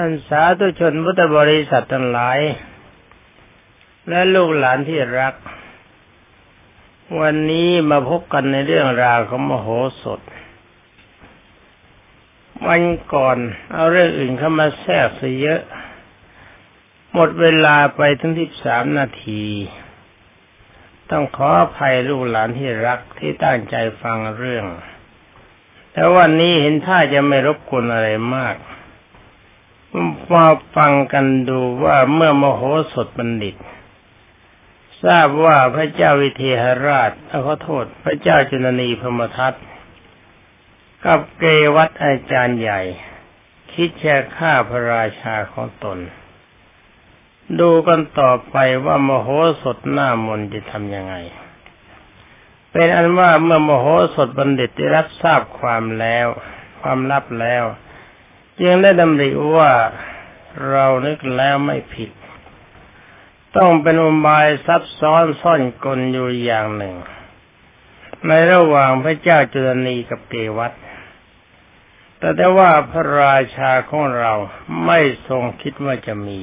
ท่านสาธุชนพุทธบริษัททั้งหลาย และลูกหลานที่รัก วันนี้มาพบกันในเรื่องราวของมโหสถวันก่อนเอาเรื่องอื่นเข้ามาแทรกซะเยอะ หมดเวลาไปถึงที่สามนาที ต้องขออภัยลูกหลานที่รักที่ตั้งใจฟังเรื่อง แต่วันนี้เห็นท่าจะไม่รบกวนอะไรมาก มาฟังกันดูว่าเมื่อมโหสถบัณฑิต ทราบว่าพระเจ้าวิเทหราชขอโทษ พระเจ้าจุนนีพมทัตกับเกวัตอาจารย์ใหญ่ คิดแช่ฆ่าพระราชาของตน ดูกันต่อไปว่ามโหสถหน้ามนจะทำยังไง เป็นอันว่าเมื่อมโหสถบัณฑิตได้รับทราบความแล้ว ความลับแล้ว ยังได้ดำริว่าเรานึกแล้วไม่ผิด ต้องเป็นอุบายซับซ้อนซ่อนกลอยู่อย่างหนึ่ง ในระหว่างพระเจ้าจุลนีกับเกวัตแต่ได้ว่าพระราชาของเราไม่ทรงคิดว่าจะมี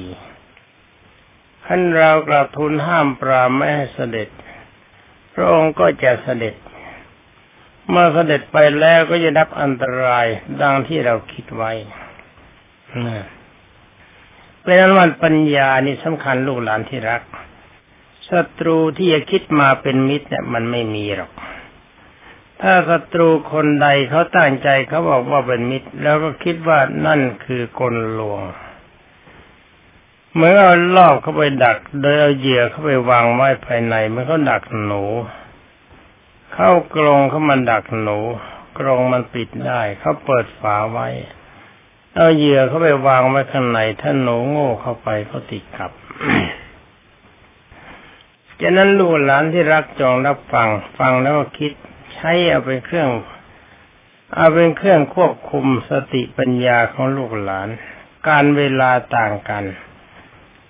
ขั้นเรากลับทูลห้ามปราไม่ให้เสด็จ พระองค์ก็จะเสด็จ เมื่อเสด็จไปแล้วก็จะรับอันตรายดังที่เราคิดไว้ เป็นอันวันปัญญานี่สำคัญลูกหลานที่รักศัตรูที่จะคิดมาเป็นมิตรเนี่ยมันไม่มีหรอก ถ้าศัตรูคนใดเขาตั้งใจเขาบอกว่าเป็นมิตร แล้วก็คิดว่านั่นคือกลลวงเมื่อเอาลอบเข้าไปดัก โดยเอาเหยื่อเข้าไปวางไว้ภายในเมื่อเขาดักหนู เข้ากรงเขามันดักหนู กรงมันปิดได้ เขาเปิดฝาไว้ เอาเหยื่อเขาไปวางไว้ข้างในถ้าหนูโง่เข้าไปเขาติดกับจากนั้นลูกหลานที่รักจองรับฟัง ฟังแล้วก็คิด ใช้เอาเป็นเครื่อง เอาเป็นเครื่องควบคุมสติปัญญาของลูกหลาน การเวลาต่างกัน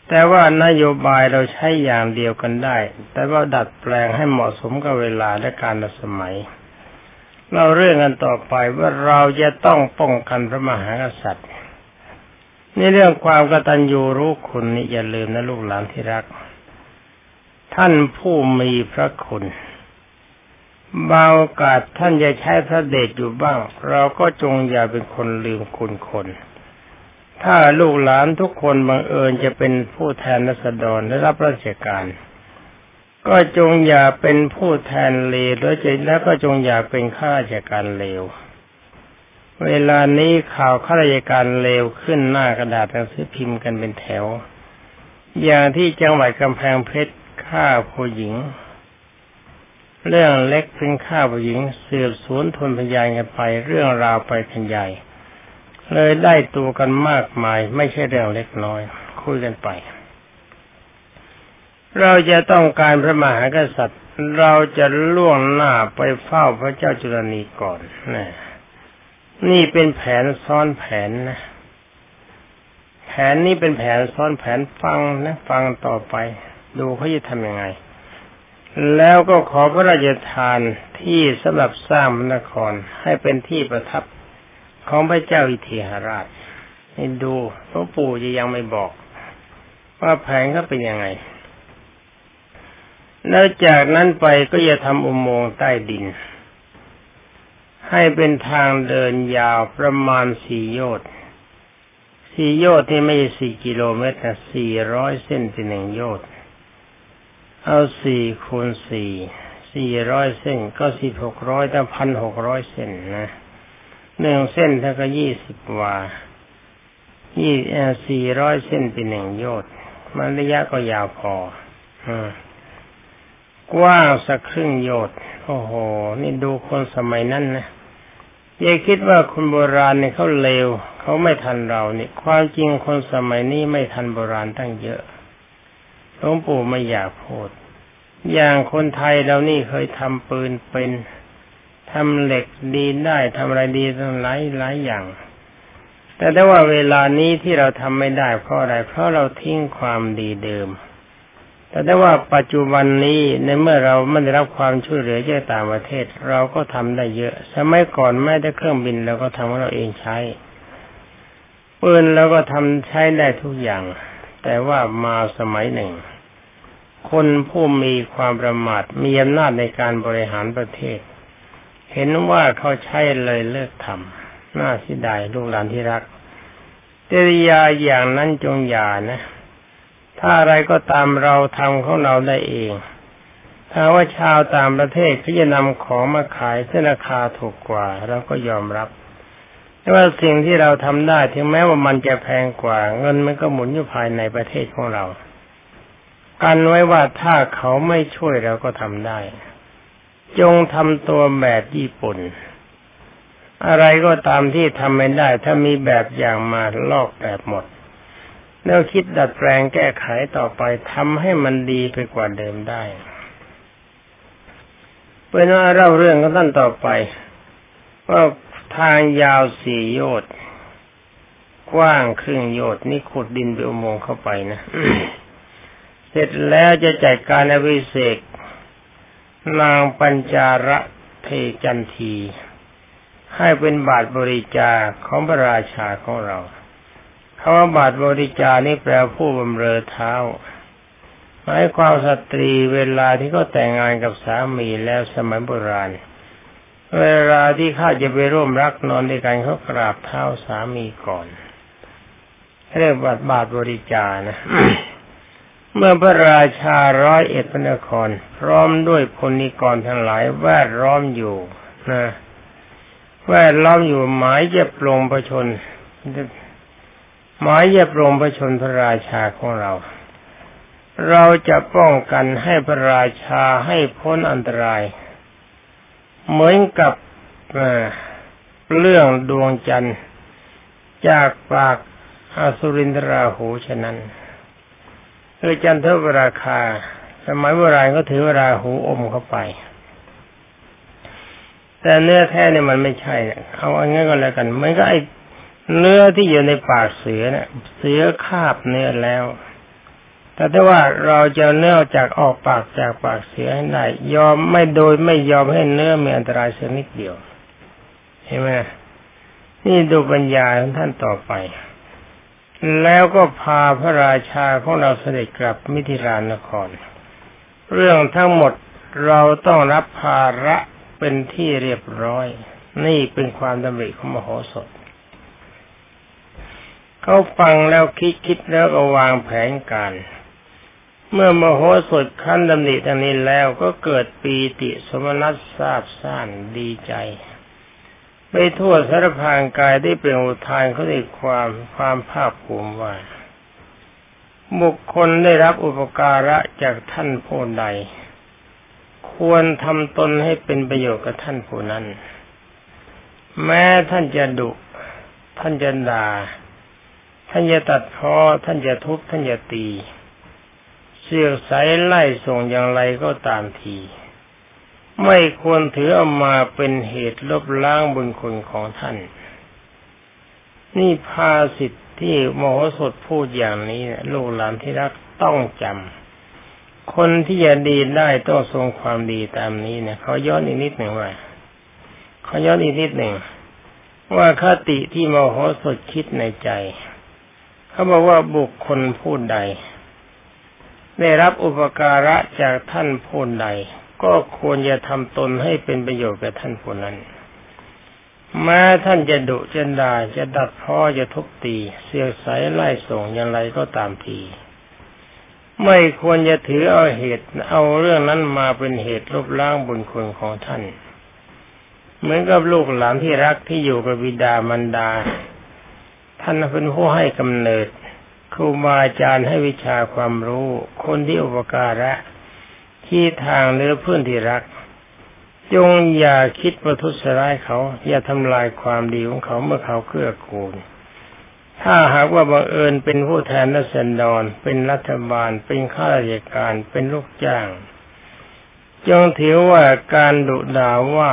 แต่ว่านโยบายเราใช้อย่างเดียวกันได้ แต่ว่าดัดแปลงให้เหมาะสมกับเวลาและการสมัย เราเรื่องกันต่อไปว่าเราจะต้องป้องกันพระมหากษัตริย์นี่เรื่องความกตัญญูรู้คุณนี่อย่าลืมนะลูกหลานที่รัก ท่านผู้มีพระคุณบางโอกาสท่านจะใช้พระเดชอยู่บ้าง เราก็จงอย่าเป็นคนลืมคุณคน ถ้าลูกหลานทุกคนบังเอิญจะเป็นผู้แทนรัษฎรได้รับราชการ ก็จงอย่าเป็นผู้แทนเลวแล้วจแล้วก็จงอย่าเป็นข้าราชการเลว เวลานี้ข่าวข้าราชการเลวขึ้นหน้ากระดาษหนังสือพิมพ์กันเป็นแถว อย่างที่จังหวัดกำแพงเพชรฆ่าผู้หญิง เรื่องเล็กเป็นฆ่าผู้หญิงสืบสวนทนพยานกันไปเรื่องราวไปกันใหญ่เลยได้ตัวกันมากมาย ไม่ใช่เรื่องเล็กน้อย คุยกันไป เราจะต้องการพระมหากษัตริย์ เราจะล่วงหน้าไปเฝ้าพระเจ้าจุลนีก่อนนะนี่เป็นแผนซ้อนแผนนะ แผนนี้เป็นแผนซ้อนแผนฟังนะฟังต่อไป ดูเขาจะทำยังไง แล้วก็ขอพระราชทานที่สำหรับสร้างพระนครให้เป็นที่ประทับของพระเจ้าอิเทหราชให้ดูหลวงปู่จะยังไม่บอก ว่าแผนเขาเป็นยังไง แล้วจากนั้นไปก็จะทำอุโมงค์ใต้ดิน ให้เป็นทางเดินยาวประมาณสี่โยชน์สี่โยชน์ที่ไม่ใช่สี่กิโลเมตรแต่สี่ร้อยเส้นเป็นหนึ่งโยชน์เอาสี่คูณสี่สี่ร้อยเส้นก็สิบหกร้อยตั้งพันหกร้อยเส้นนะหนึ่งเส้นเท่ากับยี่สิบวายี่สี่ร้อยเส้นเป็นหนึ่งโยชน์มันระยะก็ยาวพอ อืม กว้างสักครึ่งโยชน์โอ้โห นี่ดูคนสมัยนั้นนะอย่าคิดว่าคนโบราณเนี่ยเขาเลวเขาไม่ทันเราเนี่ย ความจริงคนสมัยนี้ไม่ทันโบราณตั้งเยอะหลวงปู่ไม่อยากพูด อย่างคนไทยเรานี่เคยทำปืนเป็นทำเหล็กดีได้ทำอะไรดีทั้งหลายหลายอย่าง แต่ได้ว่าเวลานี้ที่เราทำไม่ได้เพราะอะไร เพราะเราทิ้งความดีเดิม แต่ได้ว่าปัจจุบันนี้ในเมื่อเราไม่ได้รับความช่วยเหลือจากต่างประเทศ เราก็ทำได้เยอะ สมัยก่อนไม่ได้เครื่องบินเราก็ทำของเราเองใช้ปืนแล้วก็ทำใช้ได้ทุกอย่าง แต่ว่ามาสมัยหนึ่ง คนผู้มีความประมาทมีอำนาจในการบริหารประเทศ เห็นว่าเขาใช้เลยเลิกทำน่าเสียดายลูกหลานที่รักเจริยาอย่างนั้นจงอย่านะ ถ้าอะไรก็ตามเราทำของเราได้เอง ถ้าว่าชาวต่างประเทศเขาจะนำของมาขายเส้นราคาถูกกว่าเราก็ยอมรับแต่ว่าสิ่งที่เราทำได้ถึงแม้ว่ามันจะแพงกว่า เงินมันก็หมุนอยู่ภายในประเทศของเรา กันไว้ว่าถ้าเขาไม่ช่วยเราก็ทำได้ จงทำตัวแบบญี่ปุ่นอะไรก็ตามที่ทำไม่ได้ ถ้ามีแบบอย่างมาลอกแบบหมด แล้วคิดดัดแปลงแก้ไขต่อไปทำให้มันดีไปกว่าเดิมได้เป็นว่าเล่าเรื่องกันท่านต่อไป ว่าทางยาวสี่โยชน์กว้างครึ่งโยชน์นี่ขุดดินไปอุโมงค์เข้าไปนะเสร็จแล้วจะจัดการอวิเศกนางปัญจาระเทจันที ให้เป็นบาทบริจาคของพระราชาของเราำว่าบาทบริจานี่แปลผู้บำเรอเท้า หมายความสตรีเวลาที่เขาแต่งงานกับสามีแล้วสมัยโบราณ เวลาที่ข้าจะไปร่วมรักนอนด้วยกันเขากราบเท้าสามีก่อนเรียกบาทบาทบริจานะเมื่อพระราชาร้อยเอ็ดพระนคร พร้อมด้วยพลนิกรทั้งหลายแวดล้อมอยู่นะแวดล้อมอยู่หมายจะปรงประชน หมายจะปรงประชนพระราชาของเรา เราจะป้องกันให้พระราชาให้พ้นอันตราย เหมือนกับเรื่องดวงจันทร์จากปากอสุรินทราหูฉะนั้นคือจันทวราคา สมัยโบราณก็ถือวลาหูอมเข้าไป แต่เนื้อแท้เนี่ยมันไม่ใช่ เอาอันนี้ก็แล้วกันมันก็ไอ เนื้อที่อยู่ในปากเสือเนี่ยเสือคาบเนื้อแล้ว แต่ถ้าว่าเราจะเนื้อจากออกปากจากปากเสือให้ได้ยอมไม่โดยไม่ยอมให้เนื้อมีอันตรายเสียนิดเดียวเห็นไหมนี่ดูปัญญาของท่านต่อไป แล้วก็พาพระราชาของเราเสด็จกลับมิถิรานคร เรื่องทั้งหมดเราต้องรับภาระเป็นที่เรียบร้อย นี่เป็นความดำริของมโหสถ เขาฟังแล้วคิดคิดแล้วก็วางแผนการ เมื่อมโหสถขั้นดำริทางนี้แล้วก็เกิดปีติสมนัสทราบซ่านดีใจ ไปทั่วสารพางกายได้เป็นอุทานเขาได้ความความภาคภูมิว่า บุคคลได้รับอุปการะจากท่านผู้ใด ควรทำตนให้เป็นประโยชน์กับท่านผู้นั้น แม้ท่านจะดุท่านจะด่า ท่านจะตัดพ้อท่านจะทุบ ท่านจะตี เสือกสายไล่ส่งอย่างไรก็ตามที ไม่ควรถือเอามาเป็นเหตุลบล้างบุญคุณของท่าน นี่ภาสิทธิ์ที่โมโหสดพูดอย่างนี้ลูกหลานที่รักต้องจำคนที่จะดีได้ต้องทรงความดีตามนี้เนี่ยเขาย้อนอีกนิดหนึ่งว่าเขาย้อนอีกนิดหนึ่งว่าคติที่มโหสถคิดในใจ เขาบอกว่าบุคคลผู้ใด ได้รับอุปการะจากท่านผู้ใด ก็ควรจะทำตนให้เป็นประโยชน์แก่ท่านผู้นั้นแม้ท่านจะดุจะด่าจะดัดพ่อจะทุบตี เสียสายไล่ส่งอย่างไรก็ตามทีไม่ควรจะถือเอาเหตุ เอาเรื่องนั้นมาเป็นเหตุลบล้างบุญคุณของท่าน เหมือนกับลูกหลานที่รักที่อยู่กับบิดามารดา ท่านเป็นผู้ให้กำเนิด ครูบาอาจารย์ให้วิชาความรู้ คนที่อุปการะ ที่ทางเนื้อเพื่อนที่รัก จงอย่าคิดประทุษร้ายเขา อย่าทำลายความดีของเขาเมื่อเขาเกื้อกูล ถ้าหากว่าบังเอิญเป็นผู้แทนรัศดรเป็นรัฐบาล เป็นข้าราชการ เป็นลูกจ้างจงถือว่าการดุด่าว่า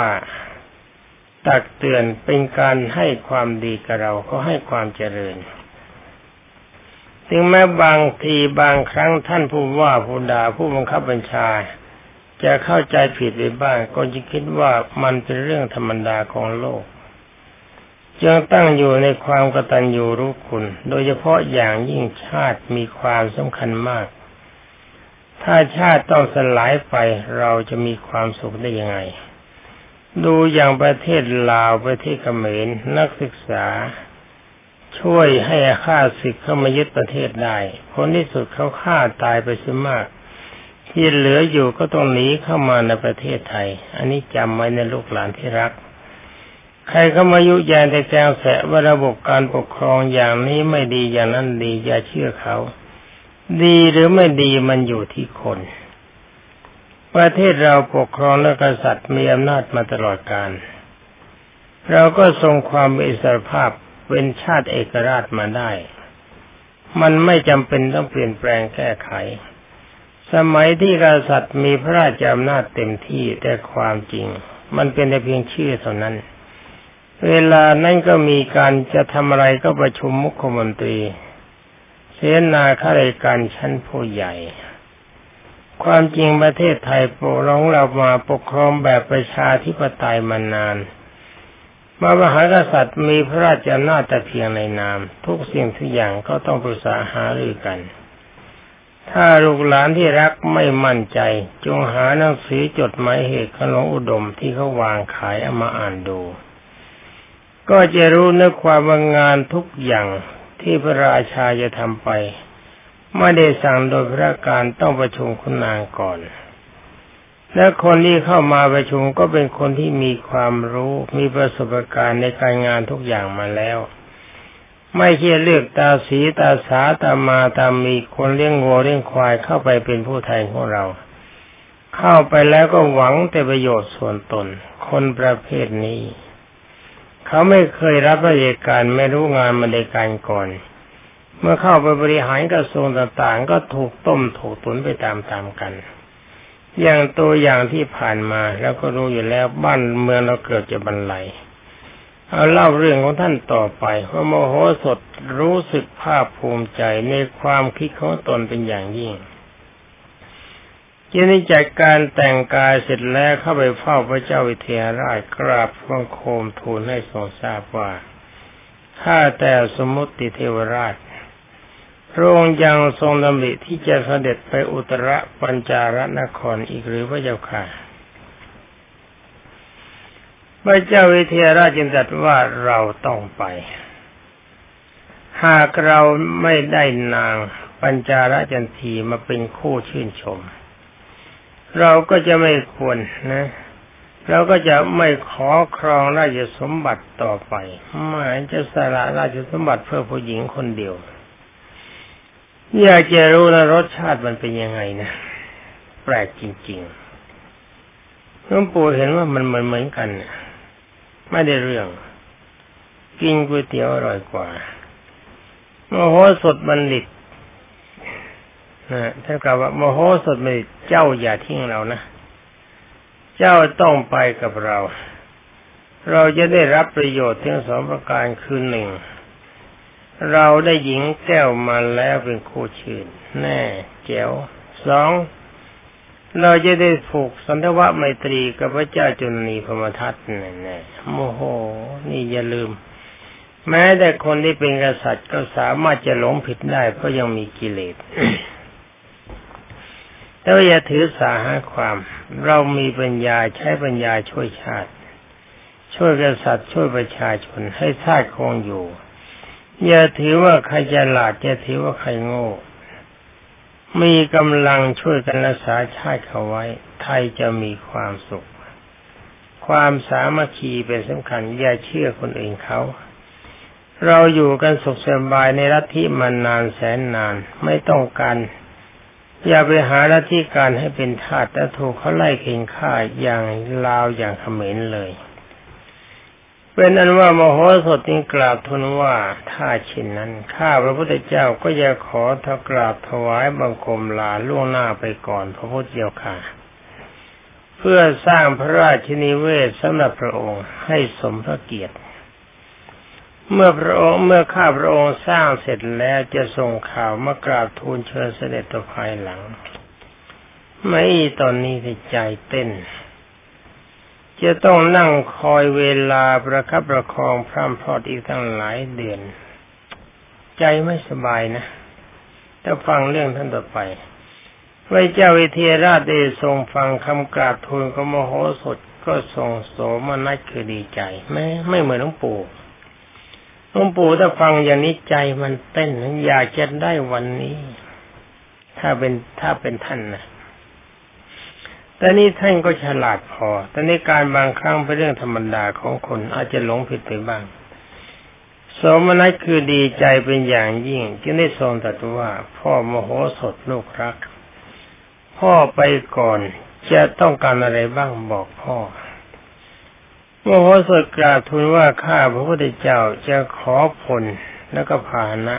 ตักเตือนเป็นการให้ความดีกับเราก็ให้ความเจริญถึงแม้บางทีบางครั้งท่านผู้ว่าผู้ด่าผู้บังคับบัญชา จะเข้าใจผิดไปบ้าง ก็จะคิดว่ามันเป็นเรื่องธรรมดาของโลกจึงตั้งอยู่ในความกตัญญูรู้คุณ โดยเฉพาะอย่างยิ่งชาติมีความสำคัญมาก ถ้าชาติต้องสลายไปเราจะมีความสุขได้ยังไง ดูอย่างประเทศลาวประเทศเขมรนักศึกษา ช่วยให้ข้าศึกเข้ามายึดประเทศได้ผลที่สุดเขาฆ่าตายไปเสียมาก ที่เหลืออยู่ก็ต้องหนีเข้ามาในประเทศไทย อันนี้จำไว้ในลูกหลานที่รัก ใครก็มายุแยงแต่แจงแสว่าระบบการปกครองอย่างนี้ไม่ดีอย่างนั้นดีอย่าเชื่อเขา ดีหรือไม่ดีมันอยู่ที่คน ประเทศเราปกครองและกษัตริย์มีอำนาจมาตลอดกาลเราก็ทรงความอิสรภาพเป็นชาติเอกราชมาได้ มันไม่จำเป็นต้องเปลี่ยนแปลงแก้ไข สมัยที่กษัตริย์มีพระราชอำนาจเต็มที่แต่ความจริง มันเป็นแต่เพียงชื่อเท่านั้น เวลานั้นก็มีการจะทำอะไรก็ประชุมมุขมนตรี เสนาข้าราชการชั้นผู้ใหญ่ ความจริงประเทศไทยปกครองเรามาปกครองแบบประชาธิปไตยมานานมามหากษัตริย์มีพระราชอำนาจแต่เพียงในนาม ทุกสิ่งทุกอย่างก็ต้องปรึกษาหารือกัน ถ้าลูกหลานที่รักไม่มั่นใจ จงหาหนังสือจดหมายเหตุขนมอุดมที่เขาวางขายเอามาอ่านดู ก็จะรู้ในความว่างานทุกอย่างที่พระราชาจะทำไป ไม่ได้สั่งโดยพระการต้องประชุมคุณนางก่อน และคนที่เข้ามาประชุมก็เป็นคนที่มีความรู้มีประสบการณ์ในการงานทุกอย่างมาแล้ว ไม่ใช่เลือกตาสีตาสาตามาตามมีคนเลี้ยงวัวเลี้ยงควายเข้าไปเป็นผู้แทนของเรา เข้าไปแล้วก็หวังแต่ประโยชน์ส่วนตน คนประเภทนี้ เขาไม่เคยรับราชการไม่รู้งานมาในการก่อน เมื่อเข้าไปบริหารกระทรวงต่างๆ ก็ถูกต้มถูกตุนไปตามๆกัน อย่างตัวอย่างที่ผ่านมาแล้วก็รู้อยู่แล้วบ้านเมืองเราเกิดจะบรรลัยเอาเล่าเรื่องของท่านต่อไปว่าโมโหสดรู้สึกภาคภูมิใจในความคิดของตนเป็นอย่างยิ่งทีนี้จากการแต่งกายเสร็จแล้วเข้าไปเฝ้าพระเจ้าวิเทหราชกราบบังคมทูลให้ทรงทราบว่าข้าแต่สมมติเทวราช พระองค์ยังทรงดำริที่จะเสด็จไปอุตรปัญจารนครอีกหรือพระเจ้าค่ะพระเจ้าวิเทหราชจึงตรัสว่าเราต้องไป หากเราไม่ได้นางปัญจาราจันทีมาเป็นคู่ชื่นชม เราก็จะไม่ควรนะ เราก็จะไม่ขอครองราชสมบัติต่อไปหมายจะสละราชสมบัติเพื่อผู้หญิงคนเดียว อยากจะรู้นะรสชาติมันเป็นยังไงนะแปลกจริงๆหลวงปู่เห็นว่ามันเหมือนเหมือนกันไม่ได้เรื่อง กินก๋วยเตี๋ยวอร่อยกว่าโมโหสดบัณฑิตนะท่านกล่าวว่าโมโหสดไม่เจ้าอย่าทิ้งเรานะเจ้าต้องไปกับเรา เราจะได้รับประโยชน์ทั้งสองประการคือหนึ่ง เราได้หญิงแก้วมาแล้วเป็นคู่ชื่น แน่แจ๋วสองเราจะได้ผูกสันทวะไมตรีกับพระเจ้าจุลนีพมทัตแน่แน่โมโห นี่อย่าลืม แม้แต่คนที่เป็นกษัตริย์ก็สามารถจะหลงผิดได้เพราะยังมีกิเลสแต่ว่าอย่าถือสาหาความ เรามีปัญญาใช้ปัญญาช่วยชาติ ช่วยกษัตริย์ช่วยประชาชนให้ชาติคงอยู่ อย่าถือว่าใครจะหลาดอย่าถือว่าใครโง่ มีกำลังช่วยกันรักษาชาติเขาไว้ ไทยจะมีความสุข ความสามัคคีเป็นสำคัญ อย่าเชื่อคนอื่นเขา เราอยู่กันสุขสบายในรัฐที่มันนานแสนนานไม่ต้องการอย่าไปหาลัทธิการให้เป็นทาสแต่ถูกเขาไล่เข่งฆ่าอย่างลาวอย่างเขมรเลย เป็นอันว่ามโหสถจึงกราบทูลว่าถ้าเช่นนั้นข้าพระพุทธเจ้าก็จะขอทกราบถวายบังคมลาล่วงหน้าไปก่อนพระพุทธเจ้าค่ะ เพื่อสร้างพระราชนิเวศสำหรับพระองค์ให้สมพระเกียรติ เมื่อพระองค์เมื่อข้าพระองค์สร้างเสร็จแล้วจะส่งข่าวมากราบทูลเชิญเสด็จตัวภายหลัง ไม่ตอนนี้ใจเต้น จะต้องนั่งคอยเวลาประคับประคองพร่ำพรอดอีกตั้งหลายเดือน ใจไม่สบายนะถ้าฟังเรื่องท่านต่อไปพระเจ้าวิเทหราชได้ทรงฟังคำกราบทูลของมโหสถก็ทรงโสมนัสคือดีใจแม้ไม่เหมือนหลวงปู่หลวงปู่ถ้าฟังอย่างนี้ใจมันเต้นอยากจะได้วันนี้ ถ้าเป็นถ้าเป็นท่านนะ แต่นี่ท่านก็ฉลาดพอ แต่ในการบางครั้งเป็นเรื่องธรรมดาของคนอาจจะหลงผิดไปบ้าง สมนัตคือดีใจเป็นอย่างยิ่ง จึงได้ทรงตรัสว่า พ่อมโหสถลูกรัก พ่อไปก่อนจะต้องการอะไรบ้างบอกพ่อโมโหสถกราบทูลว่าข้าพระพุทธเจ้าจะขอผลแล้วก็พาหนะ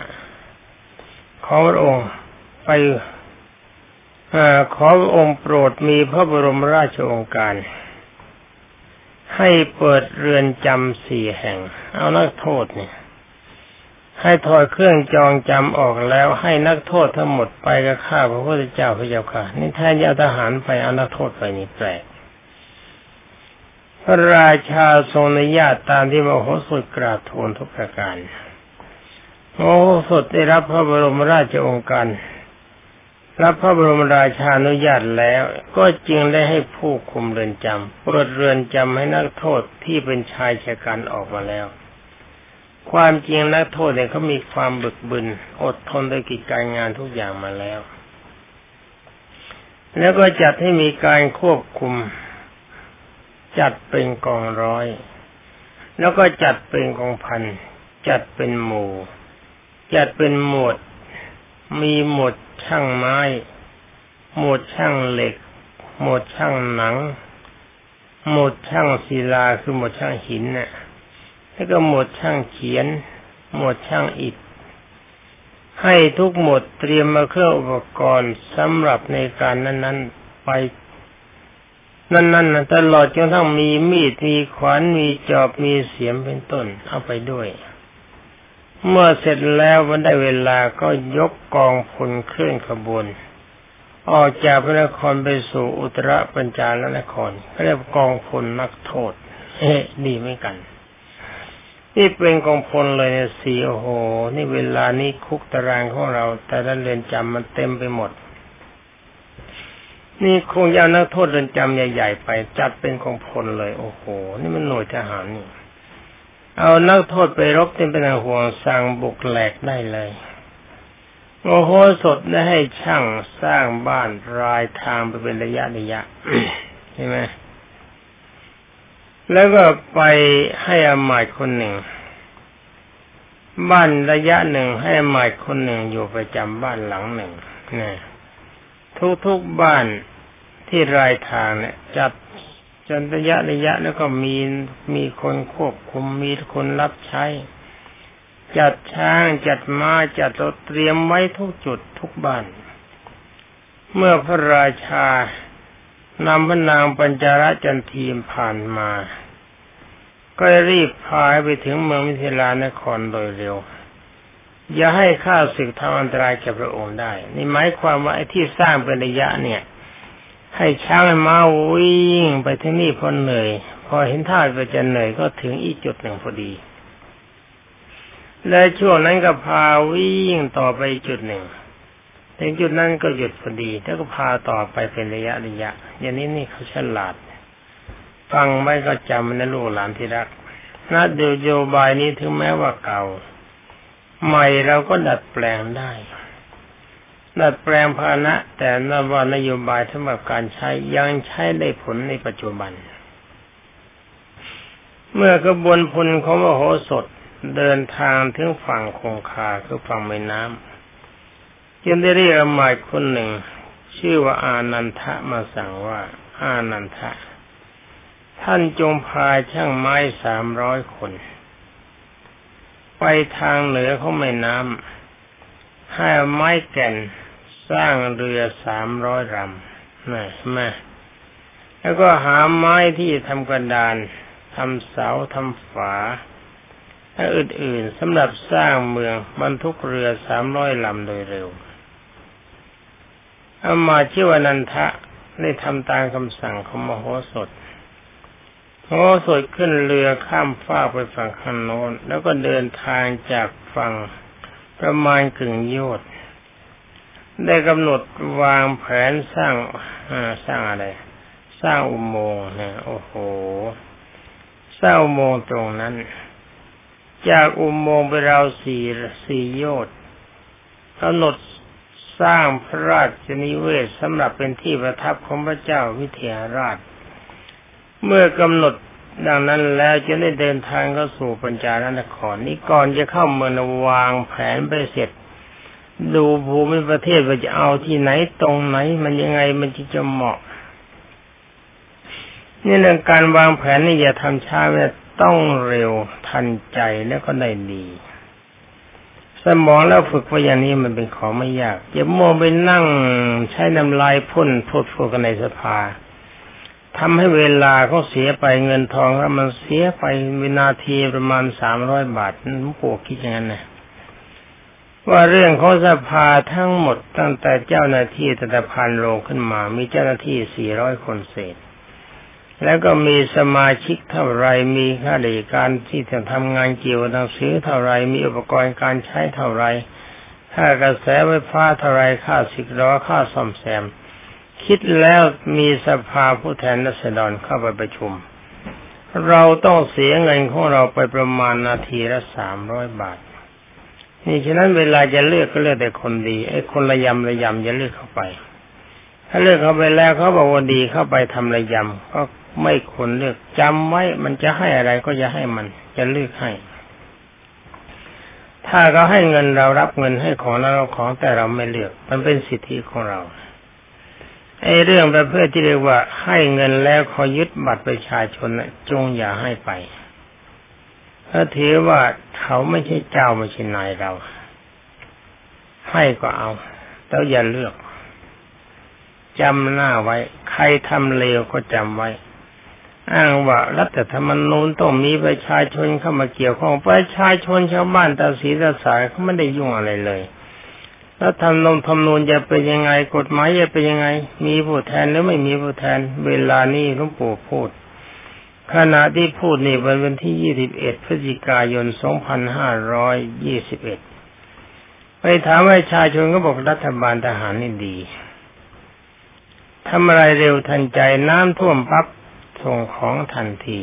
ขอพระองค์ไป อขอองค์โปรดมีพระบรมราชองค์การ ให้เปิดเรือนจำสี่แห่ง เอานักโทษเนี่ย ให้ถอดเครื่องจองจำออกแล้วให้นักโทษทั้งหมดไปกับข้าพระพุทธเจ้าพระเจ้าค่ะ นี่แทนจะทหารไปเอานักโทษไปนี่แปลกพระราชาทรงอนุญาตตามที่มโหสถกราบทูลทุกประการมโหสถได้รับพระบรมราชองค์การ รับพระบรมราชานุญาตแล้ว ก็จึงได้ให้ผู้คุมเรือนจำเปิดเรือนจำให้นักโทษที่เป็นชายชะกันออกมาแล้ว ความจริงนักโทษเนี่ยเขามีความบึกบึน อดทนด้วยกิจการงานทุกอย่างมาแล้ว แล้วก็จัดให้มีการควบคุม จัดเป็นกองร้อย แล้วก็จัดเป็นกองพันจัดเป็นหมู่ จัดเป็นหมวด มีหมดช่างไม้ หมดช่างเหล็ก หมดช่างหนัง หมดช่างศิลาคือหมดช่างหินน่ะแล้วก็หมดช่างเขียน หมดช่างอิฐให้ทุกหมดเตรียมมาเครื่องอุปกรณ์สำหรับในการนั้น ๆ ไป นั่นๆตลอดจนทั้งมีมีดมีขวานมีจอบมีเสียมเป็นต้น เอาไปด้วย เมื่อเสร็จแล้ววันได้เวลาก็ยกกองพลเคลื่อนขบวน ออกจากพระนครไปสู่อุตรปัญจาลนครเรียกกองพลนักโทษเฮ้ดีไม่กัน นี่เป็นกองพลเลยเนี่ยสีโอ้โห นี่เวลานี้คุกตารางของเรา แต่ละเรือนจำมันเต็มไปหมด นี่คงยาวนักโทษเรือนจำใหญ่ๆไป จัดเป็นกองพลเลย โอ้โห นี่มันหน่วยทหารนี่ เอานักโทษไปรบที่เป็นห่วงสั่งบุกแหลกได้เลยโมโหสดได้ให้ช่างสร้างบ้านรายทางไปเป็นระยะระยะใช่ไหมแล้วก็ไปให้อมาตคนหนึ่ง บ้านระยะหนึ่งให้อมาตคนหนึ่งอยู่ประจำบ้านหลังหนึ่งนะทุกๆบ้านที่รายทางเนี่ยจัด จนระยะระยะแล้วก็มีมีคนควบคุมมีคนรับใช้ จัดช้างจัดม้าจัดรถเตรียมไว้ทุกจุดทุกบ้าน เมื่อพระราชานำพระนางปัญจาระจันทีมผ่านมา ก็รีบพาไปถึงเมืองมิถิลานครโดยเร็ว อย่าให้ข้าศึกทำอันตรายแก่พระองค์ได้ นี่หมายความว่าไอ้ที่สร้างเป็นระยะเนี่ย ให้ช้างม้าวิ่งไปที่นี่พอเหนื่อย พอเห็นท่าก็จะเหนื่อยก็ถึงอีกจุดหนึ่งพอดี และช่วงนั้นก็พาวิ่งต่อไปจุดหนึ่งถึงจุดนั้นก็หยุดพอดี แล้วก็พาต่อไปเป็นระยะระยะ อย่างนี้นี่เขาฉลาด ฟังไม่ก็จำนะลูกหลานที่รักนะเดียวโยบายนี้ถึงแม้ว่าเก่า ใหม่เราก็ดัดแปลงได้ ดัดแปลงภาณะแต่นว่านโยบายสำหรับการใช้ยังใช้ได้ผลในปัจจุบัน เมื่อกระบวนพลของมโหสถเดินทางถึงฝั่งคงคาคือฝั่งแม่น้ำจึงได้เรียกอมาตคนหนึ่ง ชื่อว่าอานันทะมาสั่งว่า อานันทะ ท่านจงพาช่างไม้สามร้อยคน ไปทางเหนือของแม่น้ำให้ไม้แก่น สร้างเรือสามร้อยลำนะมาแล้วก็หาไม้ที่ทำกระดานทำเสาทำฝาและอื่นๆสำหรับสร้างเมืองบรรทุกเรือสามร้อยลำโดยเร็วอามาชื่อวนันทะได้ทำตามคำสั่งของมโหสถมโอ้สดขึ้นเรือข้ามฟากไปฝั่งข้างโน้น แล้วก็เดินทางจากฝั่งประมาณกึ่งโยชน์ ได้กำหนดวางแผนสร้างสร้างอะไร สร้างอุโมงค์นะโอ้โห สร้างอุโมงค์ตรงนั้น จากอุโมงค์ไปเราสี่สี่โยชน์กำหนดสร้างพระราชนิเวศสำหรับเป็นที่ประทับของพระเจ้าวิเทหราช เมื่อกำหนดดังนั้นแล้วจะได้เดินทางเข้าสู่ปัญจารนครนี้ก่อนจะเข้าเมืองวางแผนไปเสร็จ ดูภูมิประเทศว่าจะเอาที่ไหนตรงไหน มันยังไงมันจะเหมาะ นี่เรื่องการวางแผนนี่อย่าทำช้าเลยต้องเร็วทันใจแล้วก็ได้ดี สมองแล้วฝึกไว้อย่างนี้มันเป็นของไม่ยากอย่ามัวไปนั่งใช้น้ำลายพ่นพูดพูดกันในสภาทำให้เวลาเขาเสียไปเงินทองแล้วมันเสียไปวินาทีประมาณสามร้อยบาทนั่นปู่คิดอย่างนั้นนะ ว่าเรื่องของสภาทั้งหมดตั้งแต่เจ้าหน้าที่ตะพันโลขึ้นมา มีเจ้าหน้าที่สี่ร้อยคนเศษ แล้วก็มีสมาชิกเท่าไรมีข้าราชการที่จะทำงานเกี่ยวกับหนังสือเท่าไรมีอุปกรณ์การใช้เท่าไรค่ากระแสไฟฟ้าเท่าไรค่าสิกล้อค่าซ่อมแซม คิดแล้วมีสภาผู้แทนรัษฎรเข้าไปประชุม เราต้องเสียเงินของเราไปประมาณนาทีละสามร้อยบาท นี่ฉะนั้นเวลาจะเลือกก็เลือกแต่คนดีไอ้คนระยำระยำอย่าเลือกเข้าไป ถ้าเลือกเข้าไปแล้วเขาบอกว่าดีเข้าไปทำระยำก็ไม่ควรเลือกจำไว้มันจะให้อะไรก็จะให้มัน จะเลือกให้ ถ้าเขาให้เงินเรารับเงินให้ของแล้วเราของแต่เราไม่เลือก มันเป็นสิทธิของเราไอ้เรื่องประเภทที่เรียกว่าให้เงินแล้วขอยึดบัตรประชาชนจงอย่าให้ไป เพราถือว่าเขาไม่ใช่เจ้าไม่ใช่นายเรา ให้ก็เอา แต่อย่าเลือกจำหน้าไว้ ใครทำเลวก็จำไว้ อ้างว่ารัฐธรรมนูญต้องมีประชาชนเข้ามาเกี่ยวข้องประชาชนชาวบ้านตาสีตาสายเขาไม่ได้ยุ่งอะไรเลยแล้วทำนงทำนูญจะเป็นยังไง กฎหมายจะเป็นยังไง มีผู้แทนหรือไม่มีผู้แทน เวลานี้หลวงปู่พูด ขณะที่พูดนี่เป็นวันที่ยี่สิบเอ็ดพฤศจิกายนสองพันห้าร้อยยี่สิบเอ็ดไปถามประชาชนก็บอกรัฐบาลทหารนี่ดีทำอะไรเร็วทันใจน้ำท่วมปั๊บส่งของทันที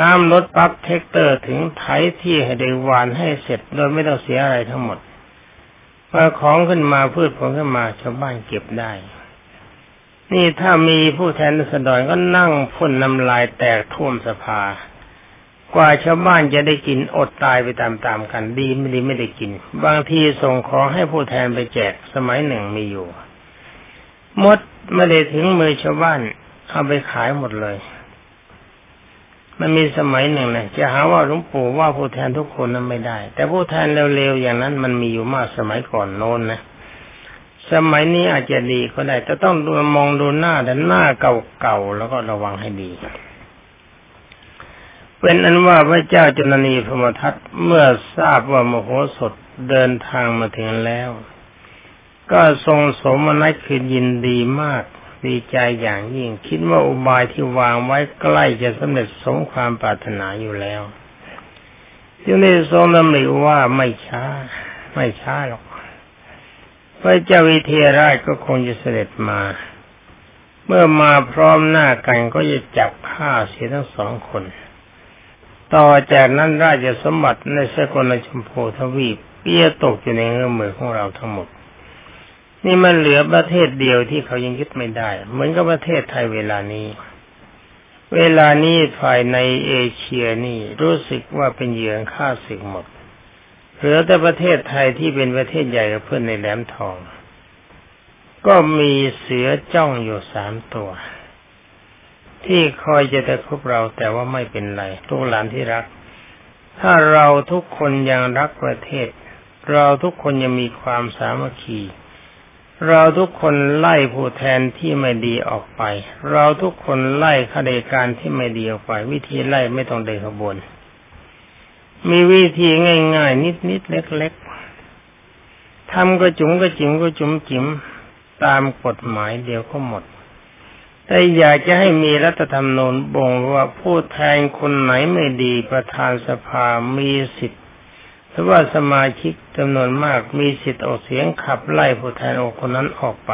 น้ำลดปั๊บแทรกเตอร์ถึงไถที่ให้ได้หว่านให้เสร็จ โดยไม่ต้องเสียอะไรทั้งหมดพอของขึ้นมาพืชผลขึ้นมาชาวบ้านเก็บได้ นี่ถ้ามีผู้แทนรัษฎรก็นั่งพ่นน้ำลายแตกท่วมสภา กว่าชาวบ้านจะได้กินอดตายไปตามๆกันดีไม่ดีไม่ได้กิน บางทีส่งของให้ผู้แทนไปแจกสมัยหนึ่งมีอยู่ มดไม่ได้ถึงมือชาวบ้านเอาไปขายหมดเลย มันมีสมัยหนึ่งนะจะหาว่าหลวงปู่ว่าผู้แทนทุกคนนั้นไม่ได้ แต่ผู้แทนเร็วๆอย่างนั้นมันมีอยู่มากสมัยก่อนโน้นนะ สมัยนี้อาจจะดีก็ได้แต่ต้องดูมองดูหน้าแต่หน้าเก่าๆแล้วก็ระวังให้ดีเป็นอันว่าพระเจ้าจุลนีพมทัตเมื่อทราบว่ามโหสถเดินทางมาถึงแล้ว ก็ทรงสมนัตคือยินดีมากดีใจอย่างยิ่ง คิดว่าอุบายที่วางไว้ใกล้จะสำเร็จสมความปรารถนาอยู่แล้วจึงได้ทรงดำริว่าไม่ช้า ไม่ช้าหรอก พระเจ้าวิเทหราชก็คงจะเสด็จมา เมื่อมาพร้อมหน้ากันก็จะจับฆ่าเสียทั้งสองคน ต่อจากนั้นราชสมบัติในสกลชมพูทวีปเปี้ยตกอยู่ในเงื้อมือของเราทั้งหมด นี่มันเหลือประเทศเดียวที่เขายังยึดไม่ได้ เหมือนกับประเทศไทยเวลานี้ เวลานี้ฝ่ายในเอเชียนี่รู้สึกว่าเป็นเหยื่อฆ่าศึกหมด เหลือแต่ประเทศไทยที่เป็นประเทศใหญ่กับเพื่อนในแหลมทอง ก็มีเสือจ้องอยู่สามตัว ที่คอยจะตะคุบเราแต่ว่าไม่เป็นไรทุกหลานที่รัก ถ้าเราทุกคนยังรักประเทศ เราทุกคนยังมีความสามัคคีเราทุกคนไล่ผู้แทนที่ไม่ดีออกไป เราทุกคนไล่ข้าราชการที่ไม่ดีออกไป วิธีไล่ไม่ต้องเดินขบวน มีวิธีง่ายๆ นิดๆ เล็กๆทำก็จุ๋มก็จิ๋มก็จุ๋มจิ๋มตามกฎหมายเดียวก็หมด แต่อยากจะให้มีรัฐธรรมนูญบ่งว่าผู้แทนคนไหนไม่ดีประธานสภามีสิทธิ์หรือว่าสมาชิกจำนวนมากมีสิทธิ์ออกเสียงขับไล่ผู้แทนองค์คนนั้นออกไป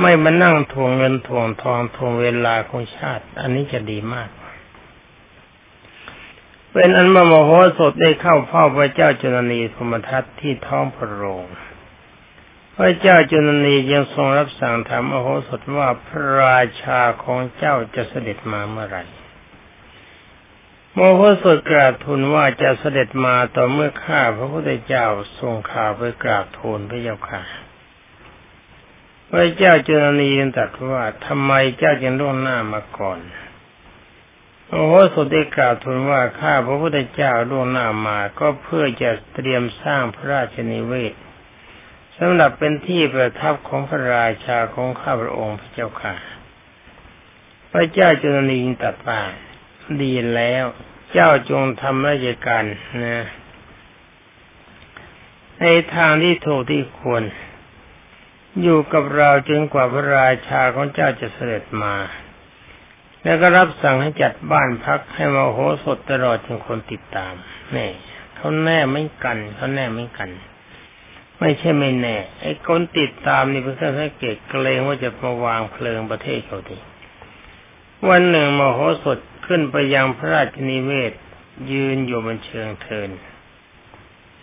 ไม่มานั่งทวงเงินทวงทองทวงเวลาของชาติ อันนี้จะดีมาก เป็นอันมโมโหสถได้เข้าเฝ้าพระเจ้าจุลนีพมทัตที่ท้องพระโรง พระเจ้าจุลนียังทรงรับสั่งถามอโหสถว่าพระราชาของเจ้าจะเสด็จมาเมื่อไหร่โมโหสถกราบทูลว่าจะเสด็จมาต่อเมื่อข้าพระพุทธเจ้าทรงข่าวไปกราบทูลพระเจ้าค่ะพระเจ้าจุลนียังตรัสว่าทำไมเจ้าจึงล่วงหน้ามาก่อน โอ้โหสุดได้กล่าวทูลว่าข้าพระพุทธเจ้าล่วงหน้ามาก็เพื่อจะเตรียมสร้างพระราชนิเวศสำหรับเป็นที่ประทับของพระราชาของข้าพระองค์พระเจ้าค่ะ พระเจ้าจุลนีตัดว่าดีแล้ว เจ้าจงทำราชการนะในทางที่ถูกที่ควร อยู่กับเราจนกว่าพระราชาของเจ้าจะเสด็จมา แล้วก็รับสั่งให้จัดบ้านพักให้มาโหสถตลอดจนคนติดตามนี่เขาแน่ไม่กันเขาแน่ไม่กัน ไม่ใช่ไม่แน่ ไอ้คนติดตามนี่เป็นแค่สังเกตเกรงว่าจะมาวางเพลิงประเทศเขาทีวันหนึ่งมโหสถขึ้นไปยังพระราชนิเวศ ยืนอยู่บนเชิงเทิน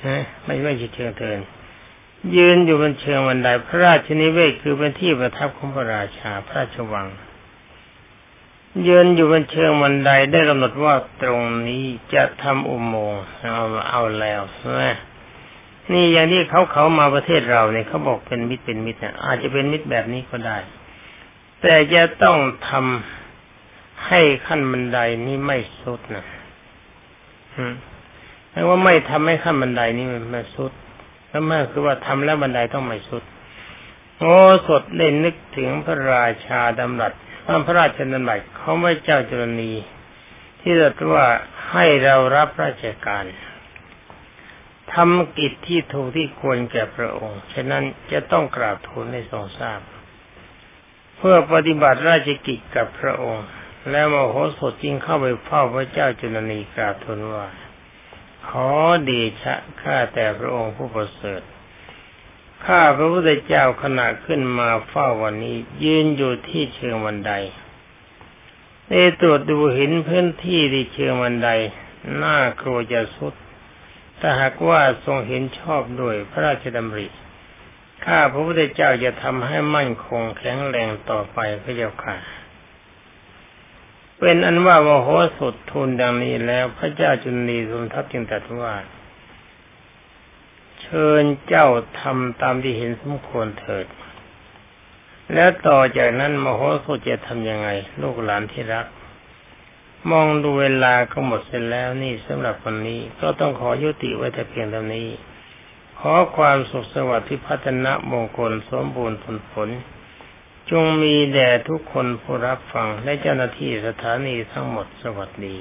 ฮะไม่ไม่ใช่เชิงเทินยืนอยู่บนเชิงบันไดพระราชนิเวศคือเป็นที่ประทับของพระราชาพระราชวัง ยืนอยู่บนเชิงบันไดได้กำหนดว่าตรงนี้จะทำอุโมงค์เอาเอาแล้วใช่ไหมนี่อย่างที่เขาเขามาประเทศเราเนี่ยเขาบอกเป็นมิตรเป็นมิตรอาจจะเป็นมิตรแบบนี้ก็ได้ แต่จะต้องทำให้ขั้นบันไดนี้ไม่สุดนะแปลว่าไม่ทำให้ขั้นบันไดนี้มันไม่สุดแล้วแม่คือว่าทำแล้วบันไดต้องไม่สุดโอ้สดได้นึกถึงพระราชาดำรัส พระราชดำรัสเขาไม่เจ้าจุลนี ที่ตรัสว่าให้เรารับราชการทำกิจที่ถูกที่ควรแก่พระองค์ ฉะนั้นจะต้องกราบทูลให้ทรงทราบ เพื่อปฏิบัติราชกิจกับพระองค์ แล้วมโหสถจึงเข้าไปเฝ้าพระเจ้าจุลนีกราบทูลว่า ขอเดชะข้าแต่พระองค์ผู้ประเสริฐ ข้าพระพุทธเจ้าขณะขึ้นมาเฝ้าวันนี้ ยืนอยู่ที่เชิงบันไดได้ตรวจดูเห็นพื้นที่ที่เชิงบันไดหน้ากลัวจะสุดถ้าหากว่าทรงเห็นชอบด้วยพระราชดำริข้าพระพุทธเจ้าจะทำให้มั่นคงแข็งแรงต่อไปพระเจ้าค่ะเป็นอันว่ามโหสถทูลดังนี้แล้วพระเจ้าจุนีทรงทัพจึงตรัสว่า เชิญเจ้าทำตามที่เห็นสมควรเถิด แล้วต่อจากนั้นมโหสถจะทำยังไง ลูกหลานที่รัก มองดูเวลาก็หมดเสร็จแล้วนี่สำหรับวันนี้ก็ต้องขอยุติไว้แต่เพียงเท่านี้ ขอความสุขสวัสดิ์ที่พัฒนามงคลสมบูรณ์ผลผลจงมีแด่ทุกคนผู้รับฟังและเจ้าหน้าที่สถานีทั้งหมดสวัสดี